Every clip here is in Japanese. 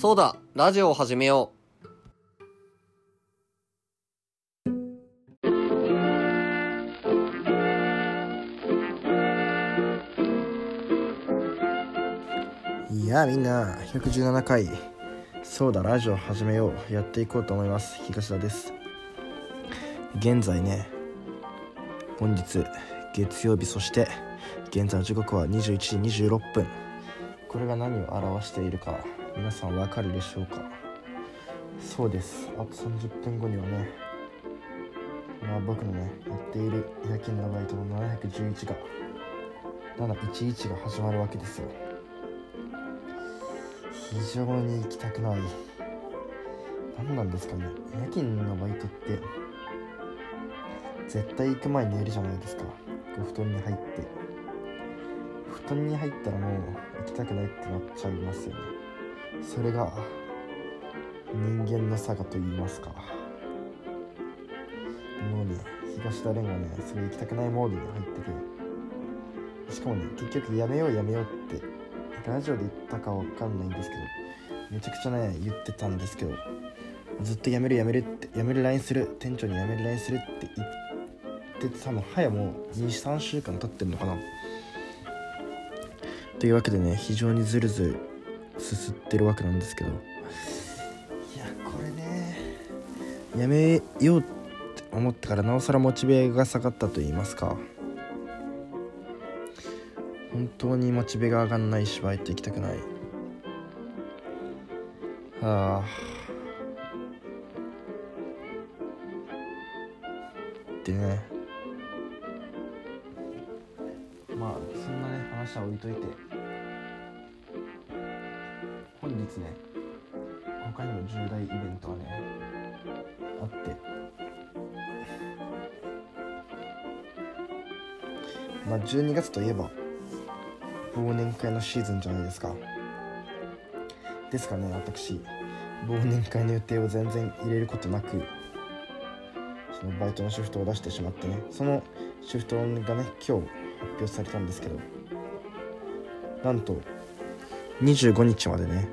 そうだラジオを始めよう。いやみんな117回そうだラジオ始めよう。やっていこうと思います。東田です。現在ね本日月曜日そして現在の時刻は21時26分。これが何を表しているか皆さんわかるでしょうか？そうです。あと30分後にはねまあ僕のねやっている夜勤のバイトの711が711が始まるわけですよ。非常に行きたくない。何なんですかね？夜勤のバイトって絶対行く前に寝るじゃないですか。お布団に入って。布団に入ったらもう行きたくないってなっちゃいますよね。それが人間の差がと言いますか。もうね東田蓮はねすごい行きたくないモードに入ってて。しかもね結局やめようやめようってラジオで言ったかわかんないんですけどめちゃくちゃね言ってたんですけどずっとやめるやめるってやめる LINE する店長にやめる LINE するって言ってて多分早もう23週間経ってるのかな。というわけでね非常にズルズルすすってるわけなんですけど。いやこれね。やめようって思ってからなおさらモチベが下がったと言いますか。本当にモチベが上がんないしバイト行きたくない。はあ。でね。まあそんなね話は置いといて本日ね。他にも重大イベントはねあって。まあ12月といえば忘年会のシーズンじゃないですか。ですかね私。忘年会の予定を全然入れることなくそのバイトのシフトを出してしまってね。そのシフトがね今日発表されたんですけど。なんと25日までね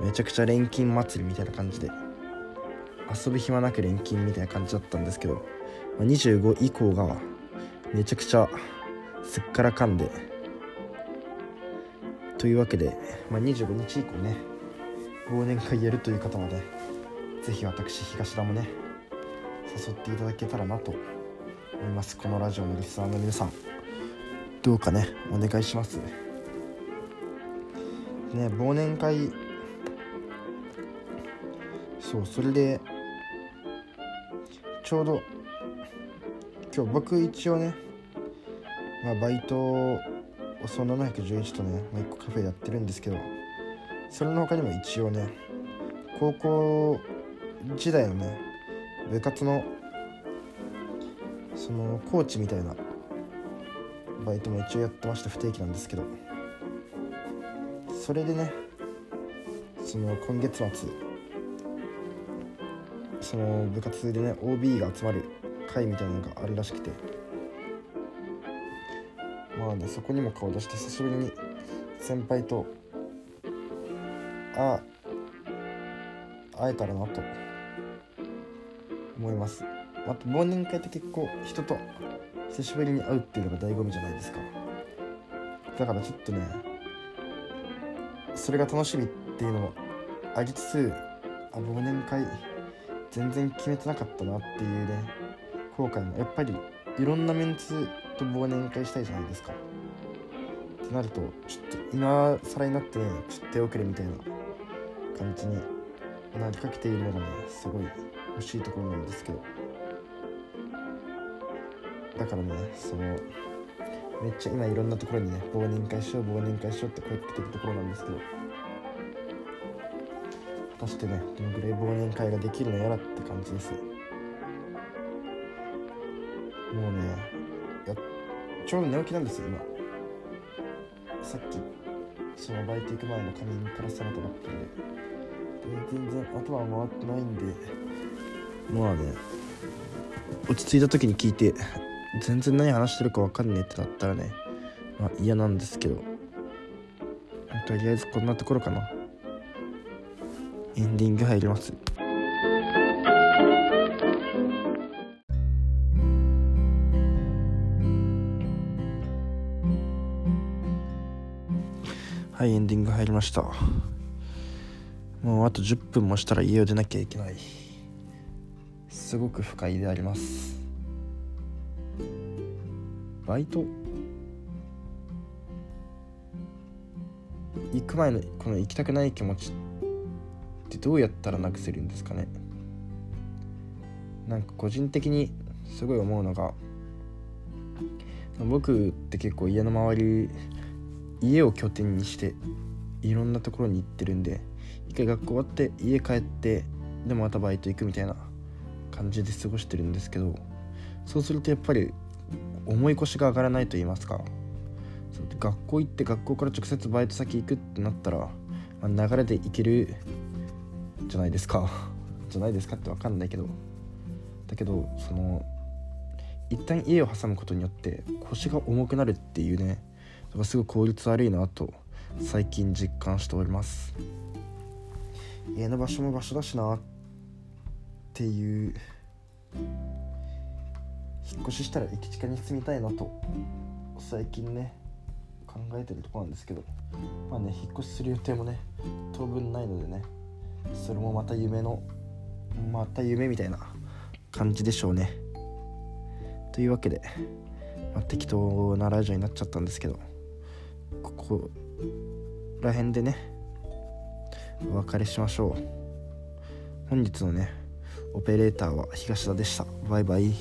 めちゃくちゃ錬金祭りみたいな感じで遊ぶ暇なく錬金みたいな感じだったんですけど25以降がめちゃくちゃすっからかんでというわけで、まあ、25日以降ね忘年会やるという方はね是非私東田もね誘っていただけたらなと思います。このラジオのリスナーの皆さんどうかねお願いします。ね忘年会そうそれでちょうど今日僕一応ねまあバイトをその711とねもう一個カフェやってるんですけどそれの他にも一応ね高校時代のね部活のそのコーチみたいなバイトも一応やってました不定期なんですけど。それでねその今月末その部活でね OB が集まる会みたいなのがあるらしくて。まあねそこにも顔出して久しぶりに先輩とあ会えたらなと。思います。あと忘年会って結構人と久しぶりに会うっていうのが醍醐味じゃないですか。だからちょっとねそれが楽しみっていうのをありつつあ忘年会全然決めてなかったなっていうね後悔も。やっぱりいろんなメンツと忘年会したいじゃないですか。ってなるとちょっと今更になってねちょっと手遅れみたいな感じになりかけているのがねすごい欲しいところなんですけど。だからねそのめっちゃ今いろんなところにね忘年会しよう忘年会しようって声かけてるところなんですけど。果たしてねどのぐらい忘年会ができるのやらって感じです。もうねやちょうど寝起きなんですよ今。さっきそのバイト行く前の仮眠から覚めたばっかりで。全然頭は回ってないんで。まあね落ち着いた時に聞いて全然何話してるか分かんねえってなったらねまあ嫌なんですけど。とりあえずこんなところかな。エンディング入ります。はいエンディング入りました。もうあと10分もしたら家を出なきゃいけない。すごく不快であります。バイト？行く前のこの行きたくない気持ちってどうやったらなくせるんですかね？なんか個人的にすごい思うのが僕って結構家の周り家を拠点にしていろんなところに行ってるんで一回学校終わって家帰ってでもまたバイト行くみたいな感じで過ごしてるんですけどそうするとやっぱり重い腰が上がらないと言いますか学校行って学校から直接バイト先行くってなったら、まあ、流れで行けるじゃないですか。じゃないですかって分かんないけど。だけどその一旦家を挟むことによって腰が重くなるっていうね。それがすごい効率悪いなと最近実感しております。家の場所も場所だしなっていう。引っ越ししたら駅近に住みたいなと最近ね考えてるとこなんですけど。まあね引っ越しする予定もね当分ないのでね。それもまた夢のまた夢みたいな感じでしょうね。というわけで、まあ、適当なラジオになっちゃったんですけどここら辺でねお別れしましょう。本日のねオペレーターは東田でした。バイバイ。